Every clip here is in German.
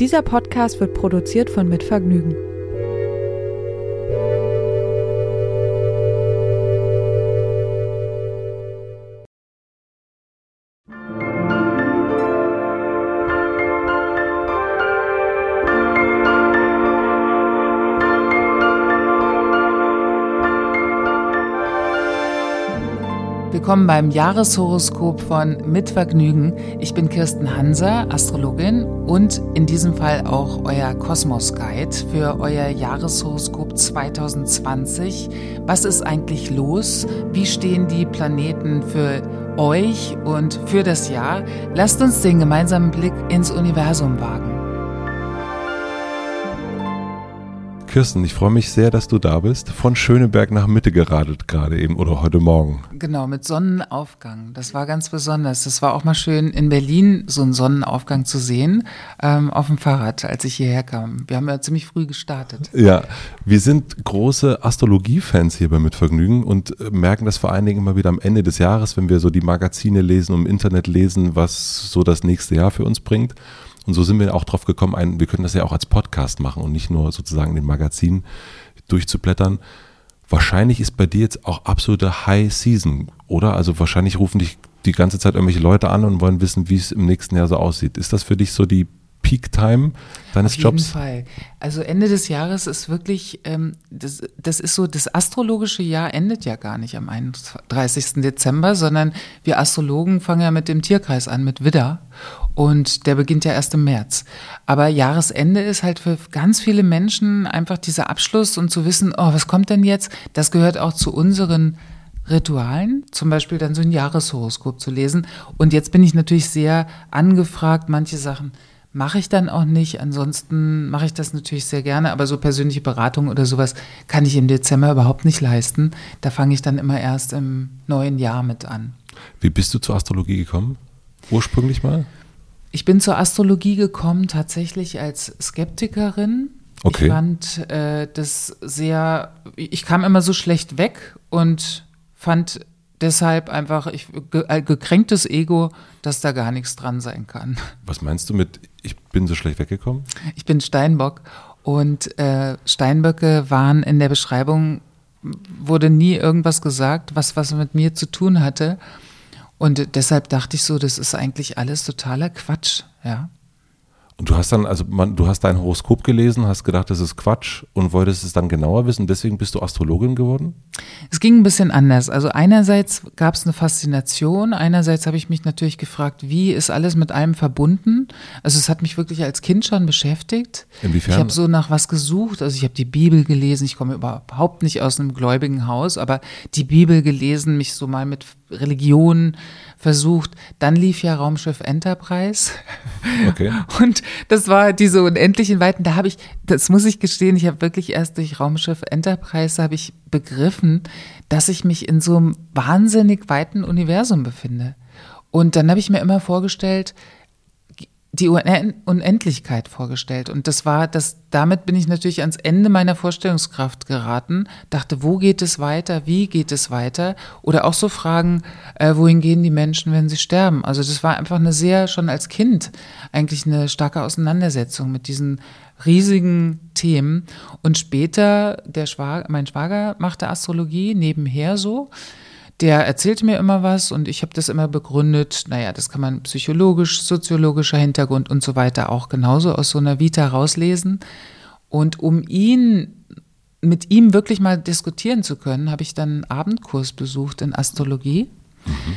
Dieser Podcast wird produziert von Mitvergnügen. Willkommen beim Jahreshoroskop von Mitvergnügen. Ich bin Kirsten Hanser, Astrologin und in diesem Fall auch euer Kosmos Guide für euer Jahreshoroskop 2020. Was ist eigentlich los? Wie stehen die Planeten für euch und für das Jahr? Lasst uns den gemeinsamen Blick ins Universum wagen. Kirsten, ich freue mich sehr, dass du da bist. Von Schöneberg nach Mitte geradelt gerade eben oder heute Morgen. Genau, mit Sonnenaufgang. Das war ganz besonders. Das war auch mal schön in Berlin so einen Sonnenaufgang zu sehen ähm, auf dem Fahrrad, als ich hierher kam. Wir haben ja ziemlich früh gestartet. Ja, wir sind große Astrologie-Fans hier bei Mitvergnügen und äh, merken das vor allen Dingen immer wieder am Ende des Jahres, wenn wir so die Magazine lesen und im Internet lesen, was so das nächste Jahr für uns bringt. Und so sind wir auch drauf gekommen, ein, wir können das ja auch als Podcast machen und nicht nur sozusagen den Magazinen durchzublättern. Wahrscheinlich ist bei dir jetzt auch absolute High Season, oder? Also wahrscheinlich rufen dich die ganze Zeit irgendwelche Leute an und wollen wissen, wie es im nächsten Jahr so aussieht. Ist das für dich so die Peak Time deines Auf Jobs? jeden Fall. Also Ende des Jahres ist wirklich, ähm, das, das ist so, das astrologische Jahr endet ja gar nicht am 31. Dezember, sondern wir Astrologen fangen ja mit dem Tierkreis an, mit Widder. Und der beginnt ja erst im März. Aber Jahresende ist halt für ganz viele Menschen einfach dieser Abschluss und zu wissen, oh, was kommt denn jetzt? Das gehört auch zu unseren Ritualen, zum Beispiel dann so ein Jahreshoroskop zu lesen. Und jetzt bin ich natürlich sehr angefragt, manche Sachen mache ich dann auch nicht. Ansonsten mache ich das natürlich sehr gerne, aber so persönliche Beratung oder sowas kann ich im Dezember überhaupt nicht leisten. Da fange ich dann immer erst im neuen Jahr mit an. Wie bist du zur Astrologie gekommen? Ursprünglich mal? Ich bin zur Astrologie gekommen tatsächlich als Skeptikerin. Okay. Ich fand äh, das sehr, ich kam immer so schlecht weg und fand deshalb einfach ich, ein gekränktes Ego, dass da gar nichts dran sein kann. Was meinst du mit, ich bin so schlecht weggekommen? Ich bin Steinbock und äh, Steinböcke waren in der Beschreibung, wurde nie irgendwas gesagt, was was mit mir zu tun hatte. Und deshalb dachte ich so, das ist eigentlich alles totaler Quatsch, ja. Und du hast dann, also man, du hast dein Horoskop gelesen, hast gedacht, das ist Quatsch und wolltest es dann genauer wissen, deswegen bist du Astrologin geworden? Es ging ein bisschen anders. Also einerseits gab es eine Faszination, einerseits habe ich mich natürlich gefragt, wie ist alles mit allem verbunden? Also es hat mich wirklich als Kind schon beschäftigt. Inwiefern? Ich habe so nach was gesucht, also ich habe die Bibel gelesen, ich komme überhaupt nicht aus einem gläubigen Haus, aber die Bibel gelesen, mich so mal mit Religion versucht. Dann lief ja Raumschiff Enterprise. Okay. Und das war diese unendlichen Weiten. Da habe ich, das muss ich gestehen, ich habe wirklich erst durch Raumschiff Enterprise habe ich begriffen, dass ich mich in so einem wahnsinnig weiten Universum befinde. Und dann habe ich mir immer vorgestellt, die Unendlichkeit vorgestellt. Und das war, das, damit bin ich natürlich ans Ende meiner Vorstellungskraft geraten, dachte, wo geht es weiter, wie geht es weiter? Oder auch so Fragen, äh, wohin gehen die Menschen, wenn sie sterben? Also das war einfach eine sehr, schon als Kind, eigentlich eine starke Auseinandersetzung mit diesen riesigen Themen. Und später, der Schwager, mein Schwager machte Astrologie nebenher so der erzählte mir immer was und ich habe das immer begründet. Naja, das kann man psychologisch, soziologischer Hintergrund und so weiter auch genauso aus so einer Vita rauslesen. Und um ihn, mit ihm wirklich mal diskutieren zu können, habe ich dann einen Abendkurs besucht in Astrologie. Mhm.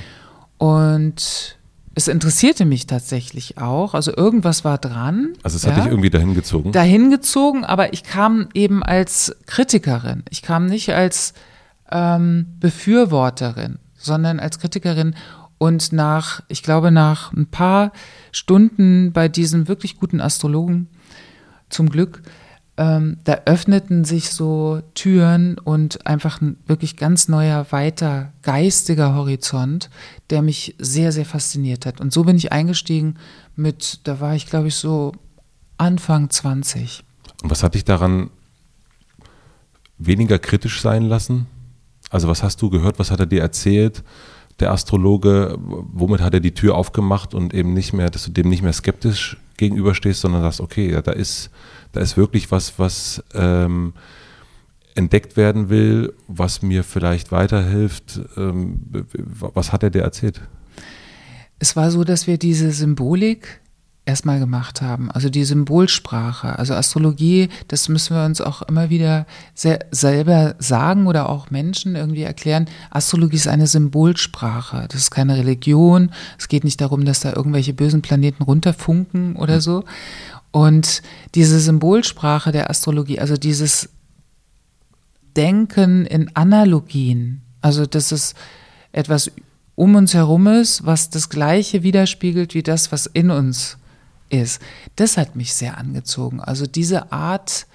Und es interessierte mich tatsächlich auch. Also irgendwas war dran. Also es hat ja, dich irgendwie dahin gezogen? Dahin gezogen, aber ich kam eben als Kritikerin. Ich kam nicht als ähm, Befürworterin, sondern als Kritikerin. Und nach, ich glaube, nach ein paar Stunden bei diesem wirklich guten Astrologen, zum Glück, ähm, da öffneten sich so Türen und einfach ein wirklich ganz neuer, weiter geistiger Horizont, der mich sehr, sehr fasziniert hat. Und so bin ich eingestiegen mit, da war ich, glaube ich, so Anfang 20. Und was hat dich daran weniger kritisch sein lassen? Also was hast du gehört, was hat er dir erzählt, der Astrologe, womit hat er die Tür aufgemacht und eben nicht mehr, dass du dem nicht mehr skeptisch gegenüberstehst, sondern sagst, okay, ja, da ist, da ist wirklich was, was ähm, entdeckt werden will, was mir vielleicht weiterhilft. Ähm, was hat er dir erzählt? Es war so, dass wir diese Symbolik erstmal gemacht haben, also die Symbolsprache, also Astrologie, das müssen wir uns auch immer wieder selber sagen oder auch Menschen irgendwie erklären. Astrologie ist eine Symbolsprache, das ist keine Religion, es geht nicht darum, dass da irgendwelche bösen Planeten runterfunken oder so. Und diese Symbolsprache der Astrologie, also dieses Denken in Analogien, also dass es etwas um uns herum ist, was das Gleiche widerspiegelt wie das, was in uns ist. Das hat mich sehr angezogen. Also diese Art,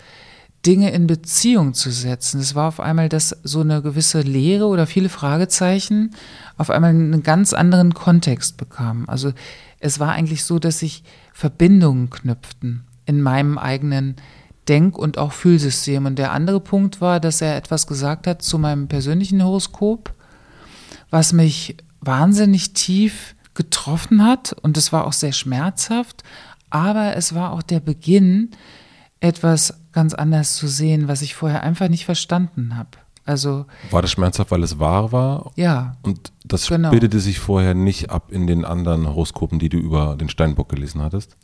Dinge in Beziehung zu setzen. Es war auf einmal, dass so eine gewisse Lehre oder viele Fragezeichen auf einmal einen ganz anderen Kontext bekamen. Also es war eigentlich so, dass sich Verbindungen knüpften in meinem eigenen Denk- und auch Fühlsystem. Und der andere Punkt war, dass er etwas gesagt hat zu meinem persönlichen Horoskop, was mich wahnsinnig tief getroffen hat und es war auch sehr schmerzhaft, aber es war auch der Beginn, etwas ganz anders zu sehen, was ich vorher einfach nicht verstanden habe. Also war das schmerzhaft, weil es wahr war? Ja. Und das genau. bildete sich vorher nicht ab in den anderen Horoskopen, die du über den Steinbock gelesen hattest?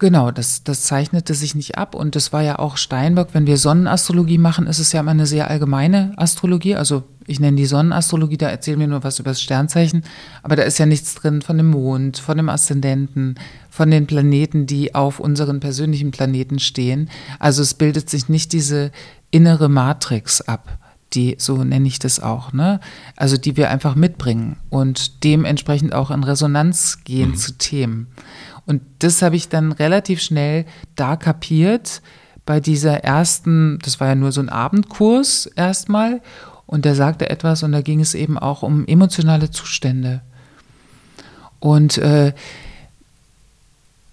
Genau, das, das zeichnete sich nicht ab und das war ja auch Steinbock. Wenn wir Sonnenastrologie machen, ist es ja immer eine sehr allgemeine Astrologie. Also ich nenne die Sonnenastrologie, da erzählen wir nur was über das Sternzeichen, aber da ist ja nichts drin von dem Mond, von dem Aszendenten, von den Planeten, die auf unseren persönlichen Planeten stehen. Also es bildet sich nicht diese innere Matrix ab die, so nenne ich das auch, ne? Also die wir einfach mitbringen und dementsprechend auch in Resonanz gehen mhm. zu Themen. Und das habe ich dann relativ schnell da kapiert bei dieser ersten, das war ja nur so ein Abendkurs erstmal. Und der sagte etwas und da ging es eben auch um emotionale Zustände. Und äh,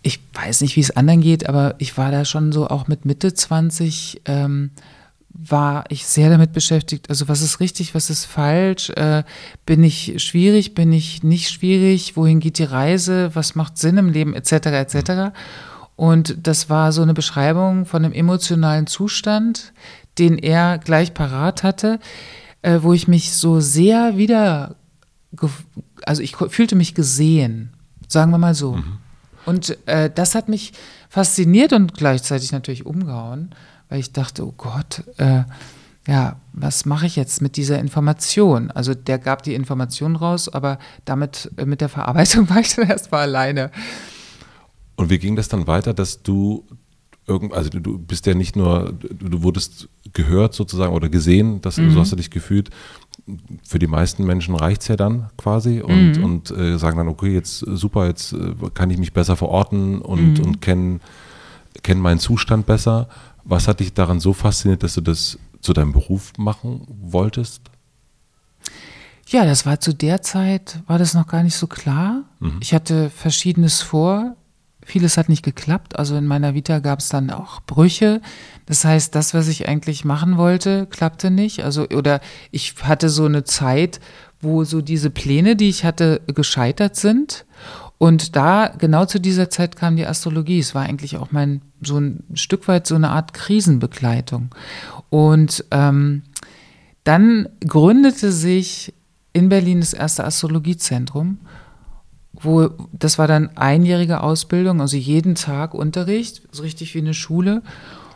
ich weiß nicht, wie es anderen geht, aber ich war da schon so auch mit Mitte 20 ähm, war ich sehr damit beschäftigt. Also was ist richtig, was ist falsch? Äh, bin ich schwierig, bin ich nicht schwierig? Wohin geht die Reise? Was macht Sinn im Leben? Etc. etc. Und das war so eine Beschreibung von einem emotionalen Zustand, den er gleich parat hatte, äh, wo ich mich so sehr wieder, also ich fühlte mich gesehen, sagen wir mal so. Mhm. Und äh, das hat mich fasziniert und gleichzeitig natürlich umgehauen weil ich dachte, oh Gott, äh, ja, was mache ich jetzt mit dieser Information? Also der gab die Information raus, aber damit äh, mit der Verarbeitung war ich dann erstmal alleine. Und wie ging das dann weiter, dass du irgend, also du bist ja nicht nur, du, wurdest gehört sozusagen oder gesehen, das, mhm. so hast du dich gefühlt. Für die meisten Menschen reicht es ja dann quasi und, mhm. und äh, sagen dann, okay, jetzt super, jetzt äh, kann ich mich besser verorten und, mhm. und kenne kenn meinen Zustand besser. Was hat dich daran so fasziniert, dass du das zu deinem Beruf machen wolltest? Ja, das war zu der Zeit, war das noch gar nicht so klar. Mhm. Ich hatte Verschiedenes vor. Vieles hat nicht geklappt. Also in meiner Vita gab es dann auch Brüche. Das heißt, das, was ich eigentlich machen wollte, klappte nicht. Also, oder ich hatte so eine Zeit, wo so diese Pläne, die ich hatte, gescheitert sind. Und da, genau zu dieser Zeit kam die Astrologie. Es war eigentlich auch mein, so ein Stück weit so eine Art Krisenbegleitung. Und ähm, dann gründete sich in Berlin das erste Astrologiezentrum, wo, das war dann einjährige Ausbildung, also jeden Tag Unterricht, so richtig wie eine Schule.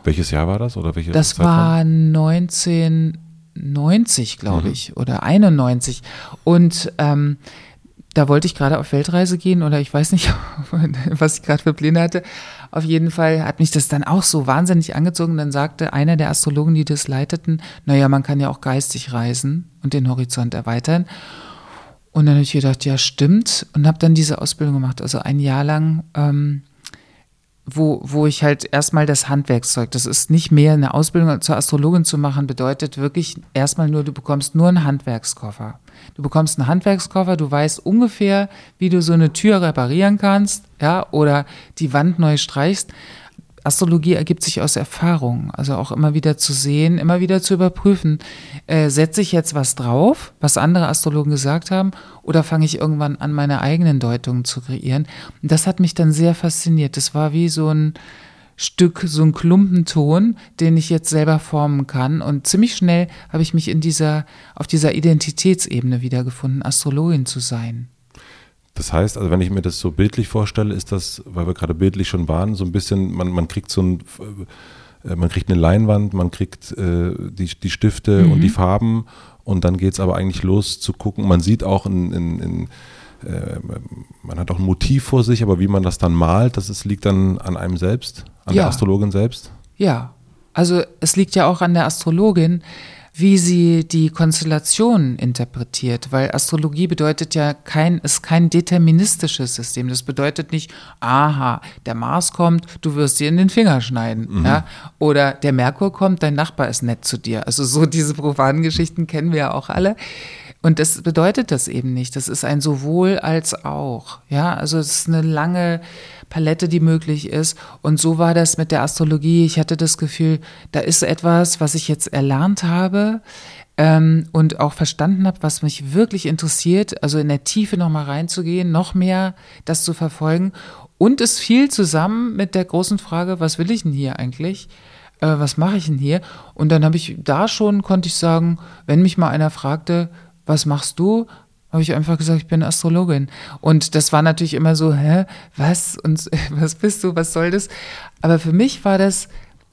Welches Jahr war das? Oder welche das Zeit war 1990, glaube mhm. ich, oder 91. Und ähm, da wollte ich gerade auf Weltreise gehen oder ich weiß nicht, was ich gerade für Pläne hatte. Auf jeden Fall hat mich das dann auch so wahnsinnig angezogen. Dann sagte einer der Astrologen, die das leiteten, naja, man kann ja auch geistig reisen und den Horizont erweitern. Und dann habe ich gedacht, ja, stimmt. Und habe dann diese Ausbildung gemacht. Also ein Jahr lang ähm, wo, wo ich halt erstmal das Handwerkszeug, das ist nicht mehr eine Ausbildung zur Astrologin zu machen, bedeutet wirklich erstmal nur, du bekommst nur einen Handwerkskoffer. Du bekommst einen Handwerkskoffer, du weißt ungefähr, wie du so eine Tür reparieren kannst, ja, oder die Wand neu streichst. Astrologie ergibt sich aus Erfahrung, also auch immer wieder zu sehen, immer wieder zu überprüfen, äh, setze ich jetzt was drauf, was andere Astrologen gesagt haben, oder fange ich irgendwann an, meine eigenen Deutungen zu kreieren? Und das hat mich dann sehr fasziniert. Das war wie so ein Stück, so ein Klumpenton, den ich jetzt selber formen kann. Und ziemlich schnell habe ich mich in dieser, auf dieser Identitätsebene wiedergefunden, Astrologin zu sein. Das heißt, also wenn ich mir das so bildlich vorstelle, ist das, weil wir gerade bildlich schon waren, so ein bisschen, man, man kriegt so ein, äh, man kriegt eine Leinwand, man kriegt äh, die, die Stifte mhm. und die Farben und dann geht es aber eigentlich los zu gucken. Man sieht auch in, in, in äh, man hat auch ein Motiv vor sich, aber wie man das dann malt, das ist, liegt dann an einem selbst, an ja. der Astrologin selbst. Ja, also es liegt ja auch an der Astrologin, wie sie die Konstellation interpretiert, weil Astrologie bedeutet ja kein, ist kein deterministisches System. Das bedeutet nicht, aha, der Mars kommt, du wirst dir in den Finger schneiden, mhm. ja, oder der Merkur kommt, dein Nachbar ist nett zu dir. Also so diese profanen Geschichten kennen wir ja auch alle. Und das bedeutet das eben nicht. Das ist ein sowohl als auch. Ja, also es ist eine lange Palette, die möglich ist. Und so war das mit der Astrologie. Ich hatte das Gefühl, da ist etwas, was ich jetzt erlernt habe ähm, und auch verstanden habe, was mich wirklich interessiert. Also in der Tiefe nochmal reinzugehen, noch mehr das zu verfolgen. Und es fiel zusammen mit der großen Frage, was will ich denn hier eigentlich? Äh, was mache ich denn hier? Und dann habe ich da schon, konnte ich sagen, wenn mich mal einer fragte, was machst du? Habe ich einfach gesagt, ich bin Astrologin. Und das war natürlich immer so, hä, was? Und was bist du? Was soll das? Aber für mich war das,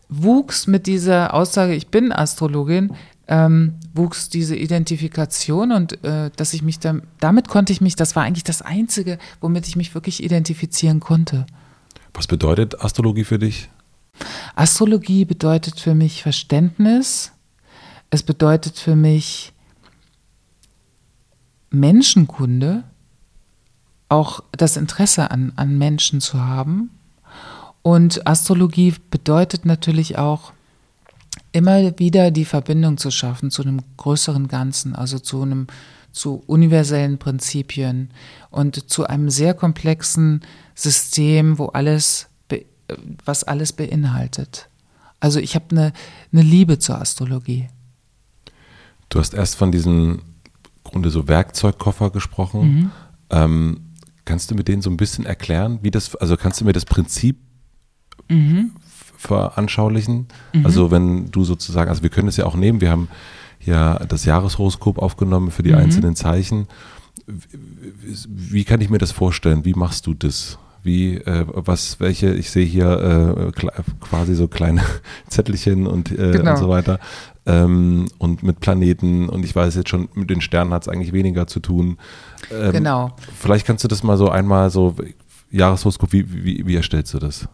wuchs mit dieser Aussage, ich bin Astrologin, ähm, wuchs diese Identifikation und äh, dass ich mich da, damit konnte ich mich, das war eigentlich das Einzige, womit ich mich wirklich identifizieren konnte. Was bedeutet Astrologie für dich? Astrologie bedeutet für mich Verständnis. Es bedeutet für mich Menschenkunde, auch das Interesse an, an Menschen zu haben. Und Astrologie bedeutet natürlich auch, immer wieder die Verbindung zu schaffen zu einem größeren Ganzen, also zu einem zu universellen Prinzipien und zu einem sehr komplexen System, wo alles, was alles beinhaltet. Also ich habe eine, eine Liebe zur Astrologie. Du hast erst von diesen Grunde so Werkzeugkoffer gesprochen. Mhm. Ähm, kannst du mir den so ein bisschen erklären, wie das, also kannst du mir das Prinzip mhm. veranschaulichen? Mhm. Also wenn du sozusagen, also wir können es ja auch nehmen, wir haben ja das Jahreshoroskop aufgenommen für die mhm. einzelnen Zeichen. Wie kann ich mir das vorstellen? Wie machst du das? Wie, äh, was, welche, ich sehe hier äh, quasi so kleine Zettelchen und, äh, genau. und so weiter ähm, und mit Planeten und ich weiß jetzt schon, mit den Sternen hat es eigentlich weniger zu tun. Ähm, genau. Vielleicht kannst du das mal so einmal so, Jahreshoroskop, wie, wie, wie erstellst du das?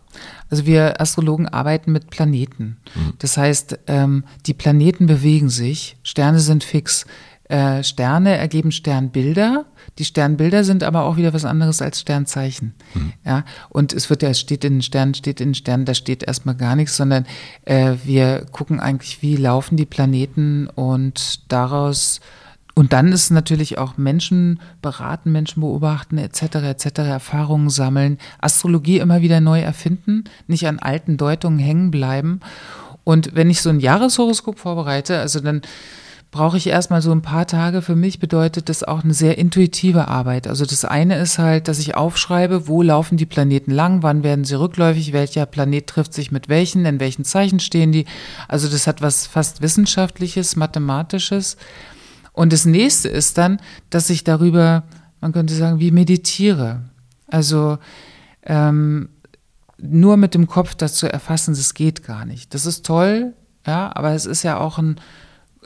Also wir Astrologen arbeiten mit Planeten. Mhm. Das heißt, ähm, die Planeten bewegen sich, Sterne sind fix. Äh, Sterne ergeben Sternbilder. Die Sternbilder sind aber auch wieder was anderes als Sternzeichen. Mhm. Ja, und es wird ja, es steht in den Sternen, steht in den Sternen, da steht erstmal gar nichts, sondern äh, wir gucken eigentlich, wie laufen die Planeten und daraus und dann ist natürlich auch Menschen beraten, Menschen beobachten, etc., etc., Erfahrungen sammeln, Astrologie immer wieder neu erfinden, nicht an alten Deutungen hängen bleiben. Und wenn ich so ein Jahreshoroskop vorbereite, also dann brauche ich erstmal so ein paar Tage. Für mich bedeutet das auch eine sehr intuitive Arbeit. Also das eine ist halt, dass ich aufschreibe, wo laufen die Planeten lang, wann werden sie rückläufig, welcher Planet trifft sich mit welchen, in welchen Zeichen stehen die. Also das hat was fast wissenschaftliches, mathematisches. Und das nächste ist dann, dass ich darüber, man könnte sagen, wie meditiere. Also ähm, nur mit dem Kopf das zu erfassen, das geht gar nicht. Das ist toll, ja, aber es ist ja auch ein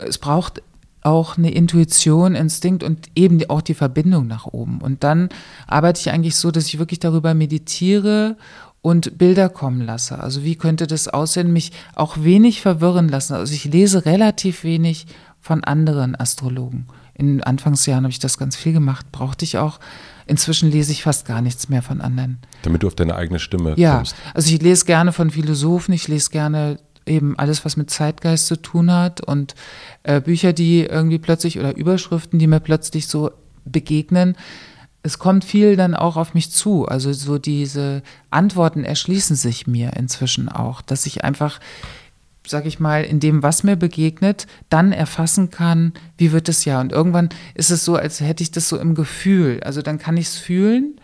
es braucht auch eine Intuition, Instinkt und eben auch die Verbindung nach oben. Und dann arbeite ich eigentlich so, dass ich wirklich darüber meditiere und Bilder kommen lasse. Also wie könnte das aussehen, mich auch wenig verwirren lassen. Also ich lese relativ wenig von anderen Astrologen. In Anfangsjahren habe ich das ganz viel gemacht, brauchte ich auch. Inzwischen lese ich fast gar nichts mehr von anderen. Damit du auf deine eigene Stimme ja, kommst. Ja, also ich lese gerne von Philosophen, ich lese gerne eben alles, was mit Zeitgeist zu tun hat und äh, Bücher, die irgendwie plötzlich oder Überschriften, die mir plötzlich so begegnen. es kommt viel dann auch auf mich zu. Also so diese Antworten erschließen sich mir inzwischen auch, dass ich einfach, sag ich mal, in dem, was mir begegnet, dann erfassen kann, wie wird es ja. Und irgendwann ist es so, als hätte ich das so im Gefühl. Also dann kann ich es fühlen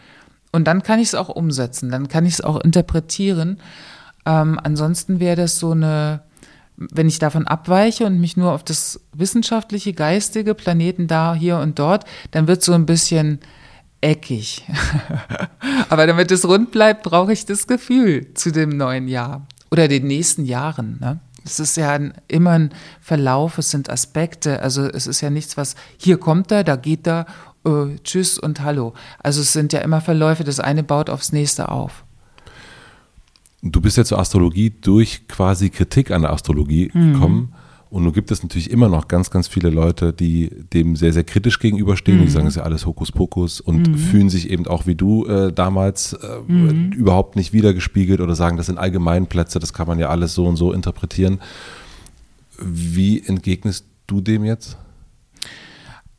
und dann kann ich es auch umsetzen, dann kann ich es auch interpretieren. Ähm, ansonsten wäre das so eine, wenn ich davon abweiche und mich nur auf das wissenschaftliche, geistige Planeten da, hier und dort, dann wird so ein bisschen eckig. Aber damit es rund bleibt, brauche ich das Gefühl zu dem neuen Jahr oder den nächsten Jahren. Ne? Es ist ja ein, immer ein Verlauf, es sind Aspekte. Also es ist ja nichts, was hier kommt er, da geht er, äh, tschüss und hallo. Also es sind ja immer Verläufe, das eine baut aufs nächste auf. Du bist ja zur Astrologie durch quasi Kritik an der Astrologie mhm. gekommen. Und nun gibt es natürlich immer noch ganz, ganz viele Leute, die dem sehr, sehr kritisch gegenüberstehen. Mhm. Die sagen, es ist ja alles Hokuspokus und mhm. fühlen sich eben auch wie du äh, damals äh, mhm. überhaupt nicht wiedergespiegelt oder sagen, das sind Allgemeinplätze, das kann man ja alles so und so interpretieren. Wie entgegnest du dem jetzt?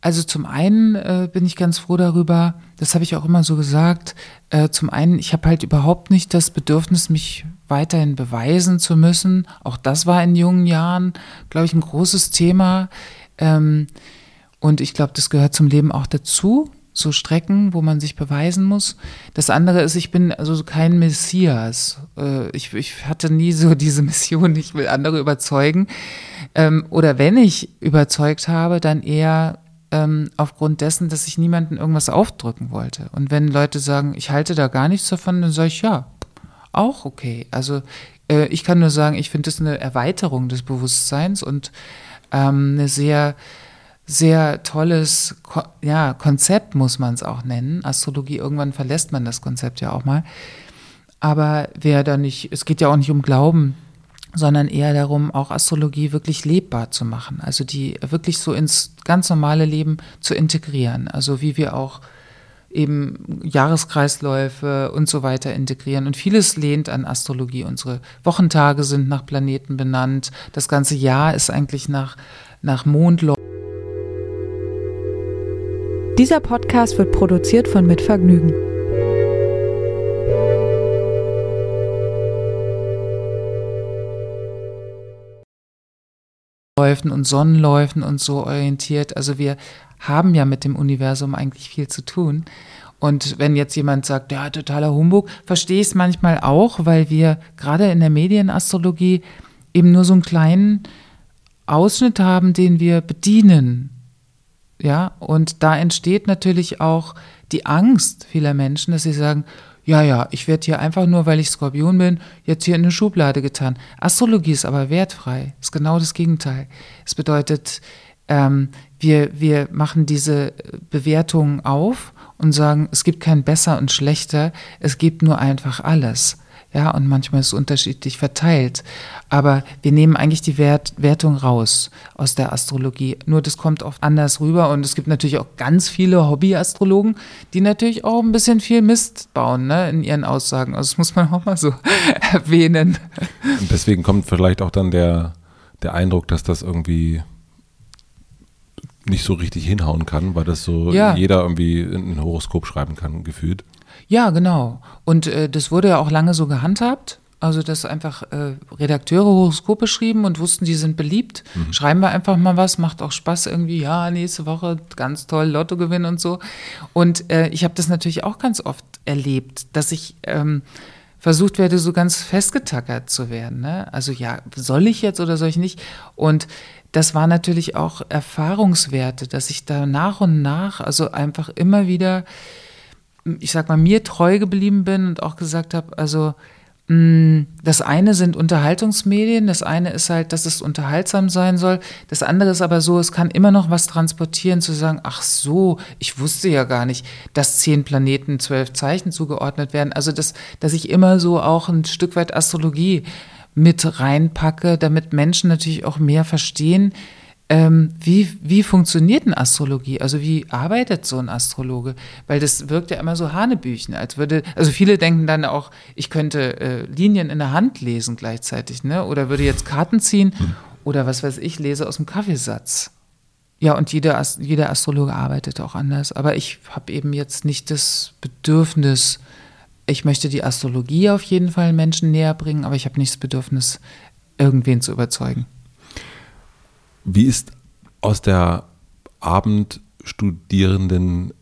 Also zum einen äh, bin ich ganz froh darüber, das habe ich auch immer so gesagt, äh, zum einen, ich habe halt überhaupt nicht das Bedürfnis, mich weiterhin beweisen zu müssen. Auch das war in jungen Jahren, glaube ich, ein großes Thema. Ähm, und ich glaube, das gehört zum Leben auch dazu, so Strecken, wo man sich beweisen muss. Das andere ist, ich bin also kein Messias. Äh, ich, ich, hatte nie so diese Mission, ich will andere überzeugen. Ähm, oder wenn ich überzeugt habe, dann eher ähm, aufgrund dessen, dass ich niemandem irgendwas aufdrücken wollte. Und wenn Leute sagen, ich halte da gar nichts davon, dann sage ich ja, auch okay. Also äh, ich kann nur sagen, ich finde das eine Erweiterung des Bewusstseins und ähm, eine sehr sehr tolles Ko ja, Konzept, muss man es auch nennen. Astrologie, irgendwann verlässt man das Konzept ja auch mal. Aber wer da nicht, es geht ja auch nicht um Glauben, sondern eher darum, auch Astrologie wirklich lebbar zu machen. Also die wirklich so ins ganz normale Leben zu integrieren. Also wie wir auch eben Jahreskreisläufe und so weiter integrieren. Und vieles lehnt an Astrologie. Unsere Wochentage sind nach Planeten benannt. Das ganze Jahr ist eigentlich nach, nach Mondläufen. Dieser Podcast wird produziert von Mitvergnügen. Läufen und Sonnenläufen und so orientiert. Also wir haben ja mit dem Universum eigentlich viel zu tun. Und wenn jetzt jemand sagt, ja, totaler Humbug, verstehe ich es manchmal auch, weil wir gerade in der Medienastrologie eben nur so einen kleinen Ausschnitt haben, den wir bedienen. Ja, und da entsteht natürlich auch die Angst vieler Menschen, dass sie sagen, ja, ja, ich werde hier einfach nur, weil ich Skorpion bin, jetzt hier in eine Schublade getan. Astrologie ist aber wertfrei, ist genau das Gegenteil. Es bedeutet, ähm, wir, wir machen diese Bewertungen auf und sagen, es gibt kein besser und schlechter, es gibt nur einfach alles. Ja, und manchmal ist es unterschiedlich verteilt. Aber wir nehmen eigentlich die Wert, Wertung raus aus der Astrologie. Nur das kommt oft anders rüber. Und es gibt natürlich auch ganz viele Hobbyastrologen, die natürlich auch ein bisschen viel Mist bauen ne, in ihren Aussagen. Also das muss man auch mal so erwähnen. Und deswegen kommt vielleicht auch dann der, der Eindruck, dass das irgendwie nicht so richtig hinhauen kann, weil das so ja. jeder irgendwie in ein Horoskop schreiben kann, gefühlt. Ja, genau. Und äh, das wurde ja auch lange so gehandhabt. Also, dass einfach äh, Redakteure Horoskope schrieben und wussten, die sind beliebt. Mhm. Schreiben wir einfach mal was, macht auch Spaß irgendwie. Ja, nächste Woche ganz toll, Lottogewinn und so. Und äh, ich habe das natürlich auch ganz oft erlebt, dass ich ähm, versucht werde, so ganz festgetackert zu werden. Ne? Also, ja, soll ich jetzt oder soll ich nicht? Und das war natürlich auch Erfahrungswerte, dass ich da nach und nach, also einfach immer wieder ich sag mal, mir treu geblieben bin und auch gesagt habe, also mm, das eine sind Unterhaltungsmedien, das eine ist halt, dass es unterhaltsam sein soll. Das andere ist aber so, es kann immer noch was transportieren, zu sagen, ach so, ich wusste ja gar nicht, dass zehn Planeten zwölf Zeichen zugeordnet werden. Also, dass, dass ich immer so auch ein Stück weit Astrologie mit reinpacke, damit Menschen natürlich auch mehr verstehen, ähm, wie, wie funktioniert eine Astrologie? Also wie arbeitet so ein Astrologe? Weil das wirkt ja immer so Hanebüchen, als würde, also viele denken dann auch, ich könnte äh, Linien in der Hand lesen gleichzeitig, ne? Oder würde jetzt Karten ziehen oder was weiß ich, lese aus dem Kaffeesatz. Ja, und jeder, jeder Astrologe arbeitet auch anders. Aber ich habe eben jetzt nicht das Bedürfnis, ich möchte die Astrologie auf jeden Fall Menschen näher bringen, aber ich habe nicht das Bedürfnis, irgendwen zu überzeugen. Wie ist aus der Abendstudierenden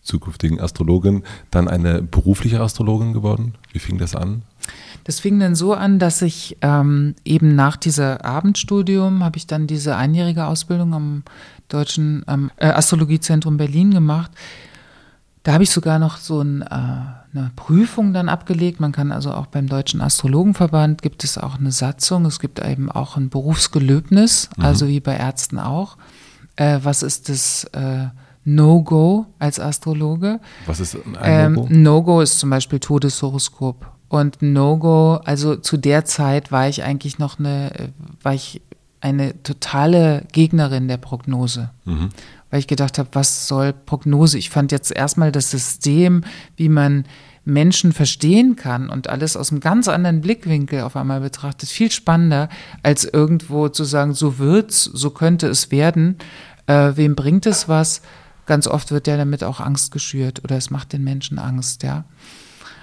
zukünftigen Astrologin dann eine berufliche Astrologin geworden? Wie fing das an? Das fing dann so an, dass ich ähm, eben nach dieser Abendstudium habe ich dann diese einjährige Ausbildung am Deutschen ähm, äh, Astrologiezentrum Berlin gemacht. Da habe ich sogar noch so ein, äh, eine Prüfung dann abgelegt. Man kann also auch beim Deutschen Astrologenverband gibt es auch eine Satzung. Es gibt eben auch ein Berufsgelöbnis, mhm. also wie bei Ärzten auch. Äh, was ist das äh, No-Go als Astrologe? Was ist ein No-Go? Ähm, No-Go ist zum Beispiel Todeshoroskop. Und No-Go, also zu der Zeit war ich eigentlich noch eine, war ich eine totale Gegnerin der Prognose. Mhm. Weil ich gedacht habe, was soll Prognose? Ich fand jetzt erstmal das System, wie man Menschen verstehen kann und alles aus einem ganz anderen Blickwinkel auf einmal betrachtet, viel spannender, als irgendwo zu sagen, so wird's, so könnte es werden. Äh, wem bringt es was? Ganz oft wird ja damit auch Angst geschürt oder es macht den Menschen Angst, ja.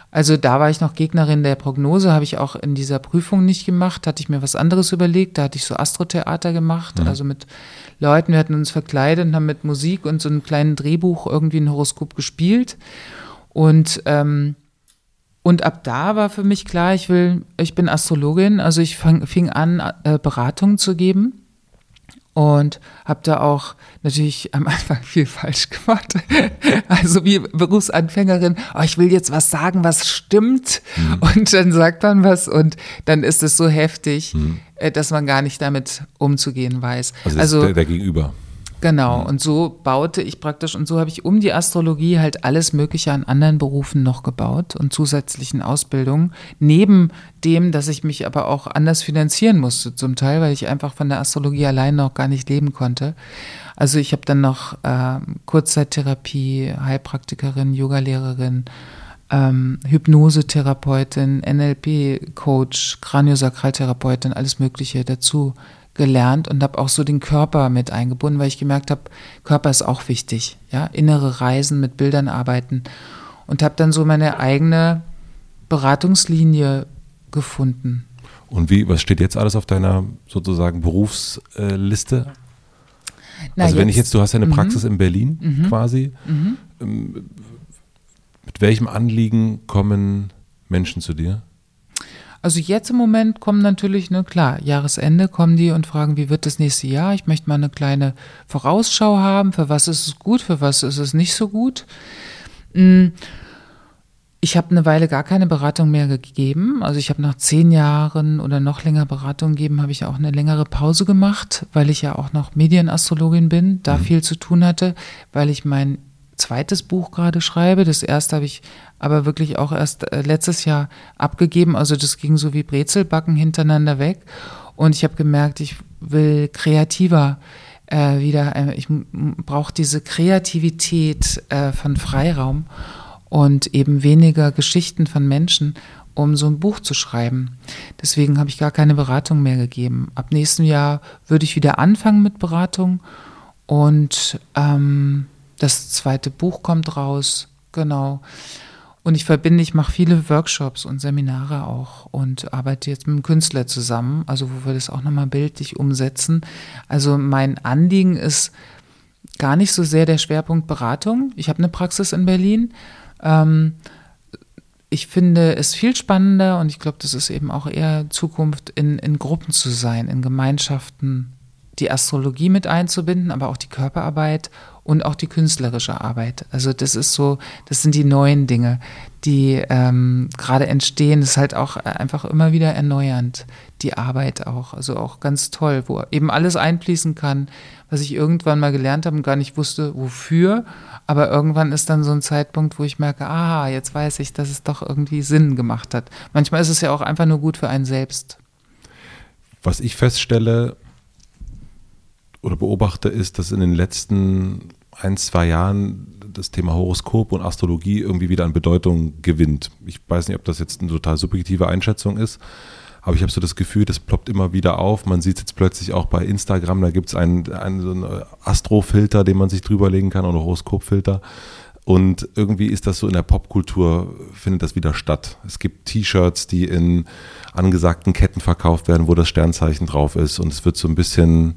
Also da war ich noch Gegnerin der Prognose, habe ich auch in dieser Prüfung nicht gemacht, hatte ich mir was anderes überlegt. Da hatte ich so Astrotheater gemacht, mhm. also mit Leuten, wir hatten uns verkleidet und haben mit Musik und so einem kleinen Drehbuch irgendwie ein Horoskop gespielt. Und, ähm, und ab da war für mich klar, ich will, ich bin Astrologin, also ich fang, fing an, äh, Beratungen zu geben und habe da auch natürlich am Anfang viel falsch gemacht. Also wie Berufsanfängerin, oh, ich will jetzt was sagen, was stimmt mhm. und dann sagt man was und dann ist es so heftig, mhm. Äh, dass man gar nicht damit umzugehen weiß. Also, also der, der Gegenüber. Genau, und so baute ich praktisch, und so habe ich um die Astrologie halt alles Mögliche an anderen Berufen noch gebaut und zusätzlichen Ausbildungen, neben dem, dass ich mich aber auch anders finanzieren musste zum Teil, weil ich einfach von der Astrologie allein noch gar nicht leben konnte. Also ich habe dann noch äh, Kurzzeittherapie, Heilpraktikerin, Yogalehrerin, ähm, Hypnosetherapeutin, NLP-Coach, Kraniosakraltherapeutin, alles Mögliche dazu gelernt und habe auch so den Körper mit eingebunden, weil ich gemerkt habe, Körper ist auch wichtig, ja, innere Reisen mit Bildern arbeiten und habe dann so meine eigene Beratungslinie gefunden. Und wie, was steht jetzt alles auf deiner sozusagen Berufsliste? Na, also wenn ich jetzt, du hast ja eine mhm. Praxis in Berlin mhm. quasi. Mhm. Ähm, mit welchem Anliegen kommen Menschen zu dir? Also jetzt im Moment kommen natürlich, ne, klar, Jahresende kommen die und fragen, wie wird das nächste Jahr? Ich möchte mal eine kleine Vorausschau haben, für was ist es gut, für was ist es nicht so gut. Hm, ich habe eine Weile gar keine Beratung mehr gegeben. Also ich habe nach zehn Jahren oder noch länger Beratung gegeben, habe ich auch eine längere Pause gemacht, weil ich ja auch noch Medienastrologin bin, da mhm. viel zu tun hatte, weil ich mein zweites Buch gerade schreibe. Das erste habe ich aber wirklich auch erst äh, letztes Jahr abgegeben. Also das ging so wie Brezelbacken hintereinander weg. Und ich habe gemerkt, ich will kreativer äh, wieder, äh, ich brauche diese Kreativität äh, von Freiraum und eben weniger Geschichten von Menschen, um so ein Buch zu schreiben. Deswegen habe ich gar keine Beratung mehr gegeben. Ab nächstem Jahr würde ich wieder anfangen mit Beratung und ähm, das zweite Buch kommt raus, genau. Und ich verbinde, ich mache viele Workshops und Seminare auch und arbeite jetzt mit einem Künstler zusammen, also wo wir das auch nochmal bildlich umsetzen. Also mein Anliegen ist gar nicht so sehr der Schwerpunkt Beratung. Ich habe eine Praxis in Berlin. Ähm, ich finde es viel spannender und ich glaube, das ist eben auch eher Zukunft, in, in Gruppen zu sein, in Gemeinschaften, die Astrologie mit einzubinden, aber auch die Körperarbeit und auch die künstlerische Arbeit. Also das ist so, das sind die neuen Dinge, die ähm, gerade entstehen. Das ist halt auch einfach immer wieder erneuernd, die Arbeit auch. Also auch ganz toll, wo eben alles einfließen kann, was ich irgendwann mal gelernt habe und gar nicht wusste, wofür. Aber irgendwann ist dann so ein Zeitpunkt, wo ich merke, ah, jetzt weiß ich, dass es doch irgendwie Sinn gemacht hat. Manchmal ist es ja auch einfach nur gut für einen selbst. Was ich feststelle, oder beobachte, ist, dass in den letzten ein, zwei Jahren das Thema Horoskop und Astrologie irgendwie wieder an Bedeutung gewinnt. Ich weiß nicht, ob das jetzt eine total subjektive Einschätzung ist, aber ich habe so das Gefühl, das ploppt immer wieder auf. Man sieht es jetzt plötzlich auch bei Instagram, da gibt es einen, einen, so einen Astrofilter, den man sich drüberlegen kann oder Horoskopfilter. Und irgendwie ist das so in der Popkultur, findet das wieder statt. Es gibt T-Shirts, die in angesagten Ketten verkauft werden, wo das Sternzeichen drauf ist. Und es wird so ein bisschen,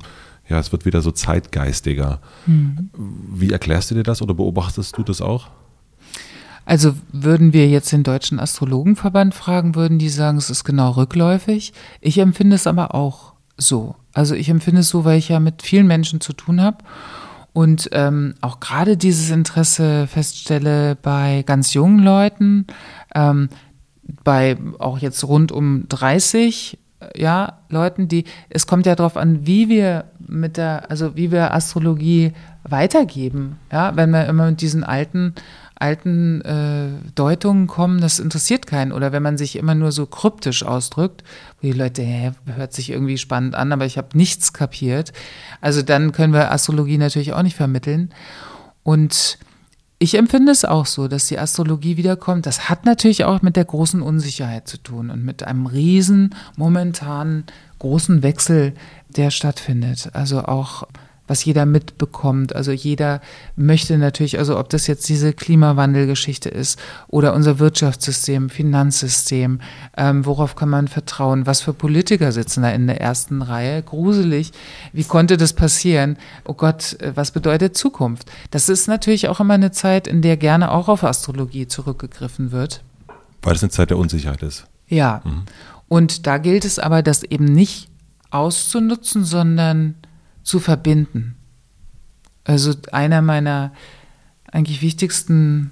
ja, es wird wieder so zeitgeistiger. Mhm. Wie erklärst du dir das oder beobachtest du das auch? Also würden wir jetzt den Deutschen Astrologenverband fragen, würden die sagen, es ist genau rückläufig. Ich empfinde es aber auch so. Also ich empfinde es so, weil ich ja mit vielen Menschen zu tun habe und ähm, auch gerade dieses Interesse feststelle bei ganz jungen Leuten, ähm, bei auch jetzt rund um 30 ja, Leuten, die, es kommt ja darauf an, wie wir mit der, also wie wir Astrologie weitergeben. Ja, wenn wir immer mit diesen alten alten äh, Deutungen kommen, das interessiert keinen. Oder wenn man sich immer nur so kryptisch ausdrückt, wo die Leute, hä, hört sich irgendwie spannend an, aber ich habe nichts kapiert. Also dann können wir Astrologie natürlich auch nicht vermitteln. Und ich empfinde es auch so, dass die Astrologie wiederkommt. Das hat natürlich auch mit der großen Unsicherheit zu tun und mit einem riesen momentanen großen Wechsel, der stattfindet. Also auch was jeder mitbekommt. Also jeder möchte natürlich, also ob das jetzt diese Klimawandelgeschichte ist oder unser Wirtschaftssystem, Finanzsystem, ähm, worauf kann man vertrauen? Was für Politiker sitzen da in der ersten Reihe? Gruselig. Wie konnte das passieren? Oh Gott, äh, was bedeutet Zukunft? Das ist natürlich auch immer eine Zeit, in der gerne auch auf Astrologie zurückgegriffen wird. Weil es eine Zeit der Unsicherheit ist. Ja. Mhm. Und da gilt es aber, das eben nicht auszunutzen, sondern zu verbinden. Also einer meiner eigentlich wichtigsten,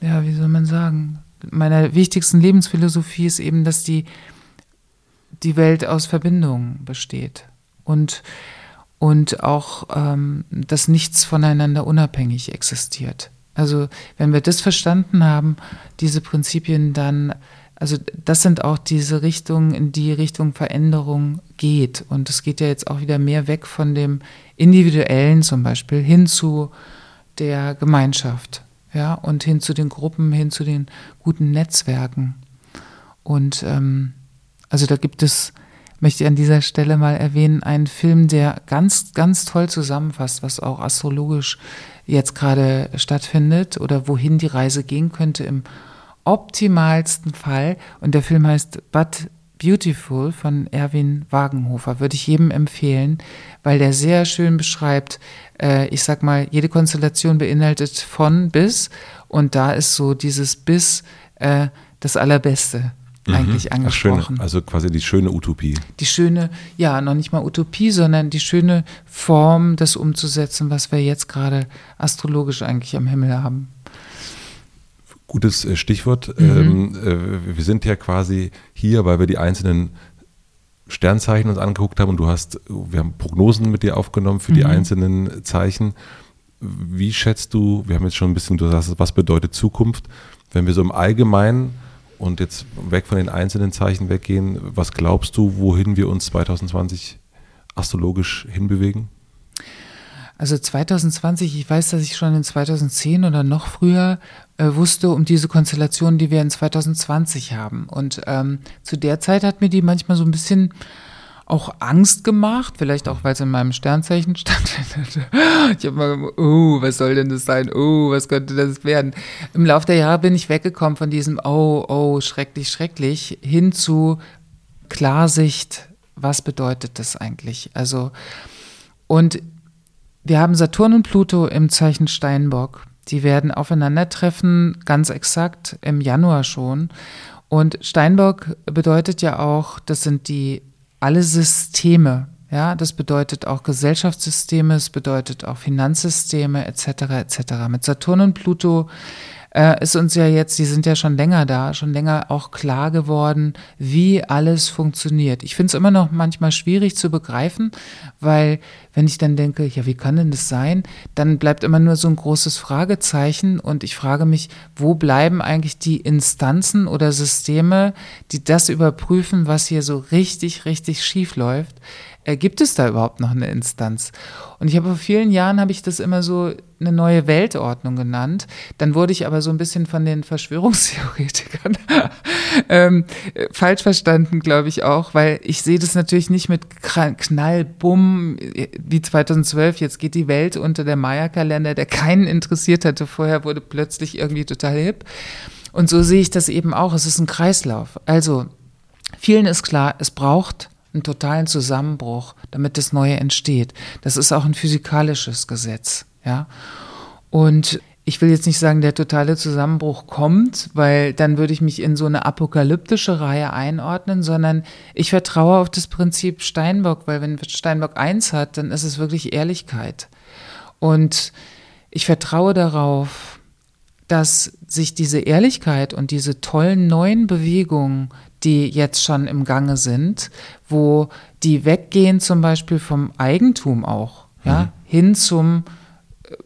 ja, wie soll man sagen, meiner wichtigsten Lebensphilosophie ist eben, dass die, die Welt aus Verbindungen besteht und, und auch, ähm, dass nichts voneinander unabhängig existiert. Also wenn wir das verstanden haben, diese Prinzipien, dann also das sind auch diese Richtungen, in die Richtung Veränderung geht. Und es geht ja jetzt auch wieder mehr weg von dem Individuellen zum Beispiel hin zu der Gemeinschaft, ja, und hin zu den Gruppen, hin zu den guten Netzwerken. Und ähm, also da gibt es, möchte ich an dieser Stelle mal erwähnen, einen Film, der ganz, ganz toll zusammenfasst, was auch astrologisch jetzt gerade stattfindet oder wohin die Reise gehen könnte im optimalsten Fall, und der Film heißt But Beautiful von Erwin Wagenhofer, würde ich jedem empfehlen, weil der sehr schön beschreibt, äh, ich sag mal, jede Konstellation beinhaltet von bis und da ist so dieses bis äh, das Allerbeste mhm. eigentlich angesprochen. Schöne, also quasi die schöne Utopie. Die schöne, ja, noch nicht mal Utopie, sondern die schöne Form, das umzusetzen, was wir jetzt gerade astrologisch eigentlich am Himmel haben. Gutes äh, Stichwort. Mhm. Ähm, äh, wir sind ja quasi hier, weil wir die einzelnen Sternzeichen uns angeguckt haben und du hast, wir haben Prognosen mit dir aufgenommen für mhm. die einzelnen Zeichen. Wie schätzt du, wir haben jetzt schon ein bisschen, du sagst, was bedeutet Zukunft, wenn wir so im Allgemeinen und jetzt weg von den einzelnen Zeichen weggehen, was glaubst du, wohin wir uns 2020 astrologisch hinbewegen? Also 2020, ich weiß, dass ich schon in 2010 oder noch früher wusste um diese Konstellation, die wir in 2020 haben. Und ähm, zu der Zeit hat mir die manchmal so ein bisschen auch Angst gemacht, vielleicht auch, weil es in meinem Sternzeichen stand. ich habe mal, oh, was soll denn das sein? Oh, was könnte das werden? Im Laufe der Jahre bin ich weggekommen von diesem, oh, oh, schrecklich, schrecklich, hin zu Klarsicht, was bedeutet das eigentlich? Also, und wir haben Saturn und Pluto im Zeichen Steinbock. Die werden aufeinandertreffen, ganz exakt im Januar schon. Und Steinbock bedeutet ja auch, das sind die alle Systeme. Ja, das bedeutet auch Gesellschaftssysteme, es bedeutet auch Finanzsysteme etc. etc. Mit Saturn und Pluto äh, ist uns ja jetzt, die sind ja schon länger da, schon länger auch klar geworden, wie alles funktioniert. Ich finde es immer noch manchmal schwierig zu begreifen, weil wenn ich dann denke, ja, wie kann denn das sein, dann bleibt immer nur so ein großes Fragezeichen und ich frage mich, wo bleiben eigentlich die Instanzen oder Systeme, die das überprüfen, was hier so richtig, richtig schief läuft? Äh, gibt es da überhaupt noch eine Instanz? Und ich habe vor vielen Jahren habe ich das immer so eine neue Weltordnung genannt. Dann wurde ich aber so ein bisschen von den Verschwörungstheoretikern ähm, falsch verstanden, glaube ich auch, weil ich sehe das natürlich nicht mit Knall, Bumm, wie 2012, jetzt geht die Welt unter der Maya-Kalender, der keinen interessiert hatte. Vorher wurde plötzlich irgendwie total hip. Und so sehe ich das eben auch. Es ist ein Kreislauf. Also, vielen ist klar, es braucht einen totalen Zusammenbruch, damit das Neue entsteht. Das ist auch ein physikalisches Gesetz, ja. Und ich will jetzt nicht sagen, der totale Zusammenbruch kommt, weil dann würde ich mich in so eine apokalyptische Reihe einordnen, sondern ich vertraue auf das Prinzip Steinbock, weil wenn Steinbock eins hat, dann ist es wirklich Ehrlichkeit. Und ich vertraue darauf, dass sich diese Ehrlichkeit und diese tollen neuen Bewegungen, die jetzt schon im Gange sind, wo die weggehen zum Beispiel vom Eigentum auch, ja, mhm. hin zum äh,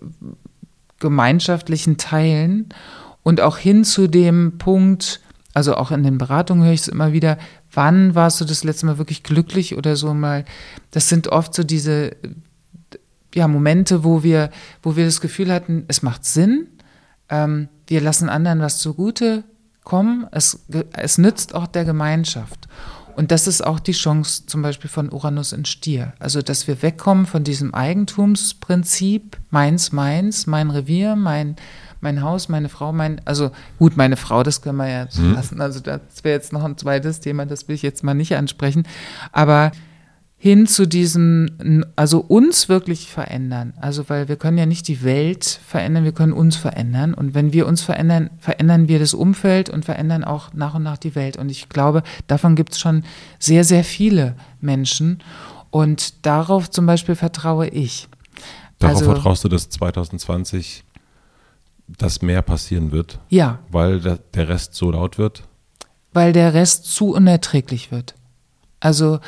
gemeinschaftlichen Teilen und auch hin zu dem Punkt, also auch in den Beratungen höre ich es immer wieder, wann warst du das letzte Mal wirklich glücklich oder so mal. Das sind oft so diese ja, Momente, wo wir, wo wir das Gefühl hatten, es macht Sinn, ähm, wir lassen anderen was zugute kommen, es, es nützt auch der Gemeinschaft. Und das ist auch die Chance zum Beispiel von Uranus in Stier. Also, dass wir wegkommen von diesem Eigentumsprinzip, meins, meins, mein Revier, mein, mein Haus, meine Frau, mein, also gut, meine Frau, das können wir ja mhm. lassen. Also, das wäre jetzt noch ein zweites Thema, das will ich jetzt mal nicht ansprechen. Aber hin zu diesem, also uns wirklich verändern. Also, weil wir können ja nicht die Welt verändern, wir können uns verändern. Und wenn wir uns verändern, verändern wir das Umfeld und verändern auch nach und nach die Welt. Und ich glaube, davon gibt es schon sehr, sehr viele Menschen. Und darauf zum Beispiel vertraue ich. Darauf also, vertraust du, dass 2020 das mehr passieren wird? Ja. Weil der Rest so laut wird? Weil der Rest zu unerträglich wird. Also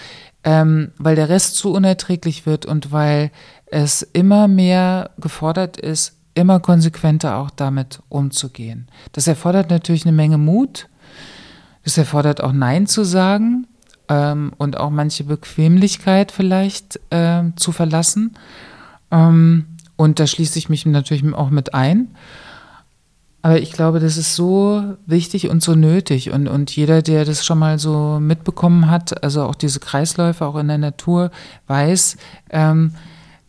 ähm, weil der Rest zu unerträglich wird und weil es immer mehr gefordert ist, immer konsequenter auch damit umzugehen. Das erfordert natürlich eine Menge Mut. Das erfordert auch Nein zu sagen ähm, und auch manche Bequemlichkeit vielleicht äh, zu verlassen. Ähm, und da schließe ich mich natürlich auch mit ein. Aber ich glaube, das ist so wichtig und so nötig. Und, und jeder, der das schon mal so mitbekommen hat, also auch diese Kreisläufe auch in der Natur, weiß, ähm,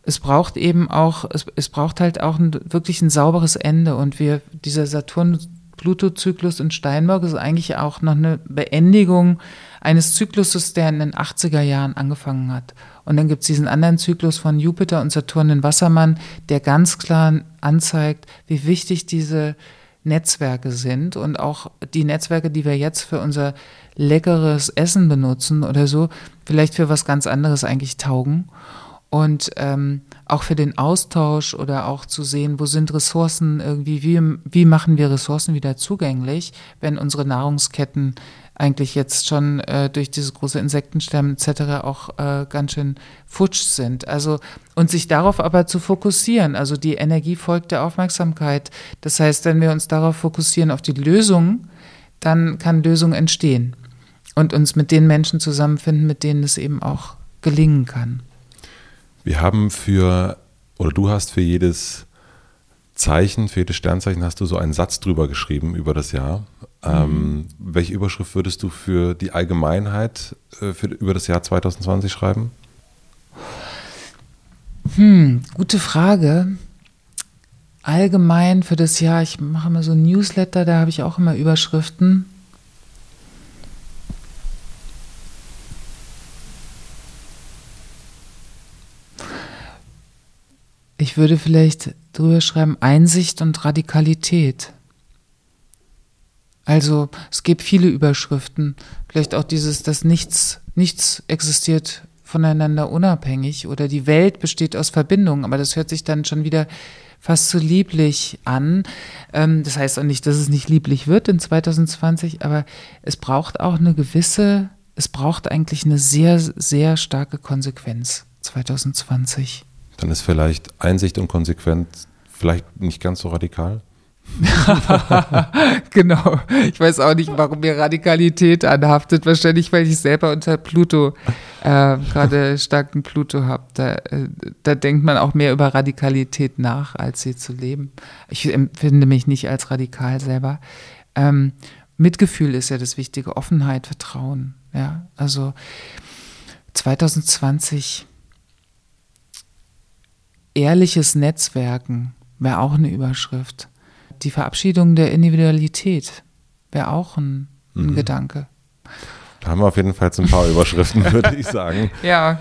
es braucht eben auch, es, es braucht halt auch ein, wirklich ein sauberes Ende. Und wir, dieser Saturn-Pluto-Zyklus in Steinbock ist eigentlich auch noch eine Beendigung eines Zykluses, der in den 80er Jahren angefangen hat. Und dann gibt es diesen anderen Zyklus von Jupiter und Saturn in Wassermann, der ganz klar anzeigt, wie wichtig diese Netzwerke sind und auch die Netzwerke, die wir jetzt für unser leckeres Essen benutzen oder so, vielleicht für was ganz anderes eigentlich taugen. Und ähm, auch für den Austausch oder auch zu sehen, wo sind Ressourcen irgendwie, wie, wie machen wir Ressourcen wieder zugänglich, wenn unsere Nahrungsketten eigentlich jetzt schon äh, durch diese große Insektensterben etc. auch äh, ganz schön futsch sind. Also und sich darauf aber zu fokussieren. Also die Energie folgt der Aufmerksamkeit. Das heißt, wenn wir uns darauf fokussieren auf die Lösung, dann kann Lösung entstehen und uns mit den Menschen zusammenfinden, mit denen es eben auch gelingen kann. Wir haben für oder du hast für jedes Zeichen, für jedes Sternzeichen hast du so einen Satz drüber geschrieben über das Jahr. Ähm, welche Überschrift würdest du für die Allgemeinheit äh, für, über das Jahr 2020 schreiben? Hm, gute Frage. Allgemein für das Jahr, ich mache immer so ein Newsletter, da habe ich auch immer Überschriften. Ich würde vielleicht drüber schreiben Einsicht und Radikalität. Also es gibt viele Überschriften, vielleicht auch dieses, dass nichts, nichts existiert voneinander unabhängig oder die Welt besteht aus Verbindungen, aber das hört sich dann schon wieder fast zu lieblich an. Ähm, das heißt auch nicht, dass es nicht lieblich wird in 2020, aber es braucht auch eine gewisse, es braucht eigentlich eine sehr, sehr starke Konsequenz 2020. Dann ist vielleicht Einsicht und Konsequenz vielleicht nicht ganz so radikal. genau. Ich weiß auch nicht, warum mir Radikalität anhaftet. Wahrscheinlich, weil ich selber unter Pluto äh, gerade starken Pluto habe. Da, äh, da denkt man auch mehr über Radikalität nach, als sie zu leben. Ich empfinde mich nicht als radikal selber. Ähm, Mitgefühl ist ja das Wichtige, Offenheit, Vertrauen. Ja, also 2020 ehrliches Netzwerken wäre auch eine Überschrift. Die Verabschiedung der Individualität wäre auch ein, ein mhm. Gedanke. Da haben wir auf jeden Fall so ein paar Überschriften, würde ich sagen. Ja.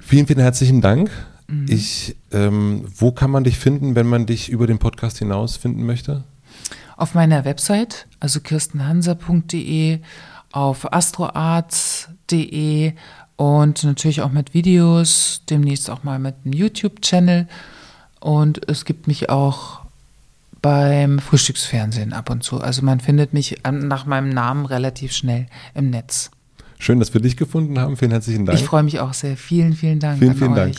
Vielen, vielen herzlichen Dank. Mhm. Ich, ähm, wo kann man dich finden, wenn man dich über den Podcast hinaus finden möchte? Auf meiner Website, also kirstenhanser.de, auf astroarts.de und natürlich auch mit Videos, demnächst auch mal mit einem YouTube-Channel. Und es gibt mich auch beim Frühstücksfernsehen ab und zu. Also man findet mich nach meinem Namen relativ schnell im Netz. Schön, dass wir dich gefunden haben. Vielen herzlichen Dank. Ich freue mich auch sehr. Vielen, vielen Dank. Vielen, vielen euch. Dank.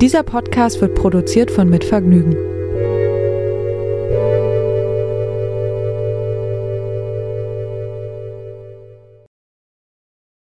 Dieser Podcast wird produziert von Mitvergnügen.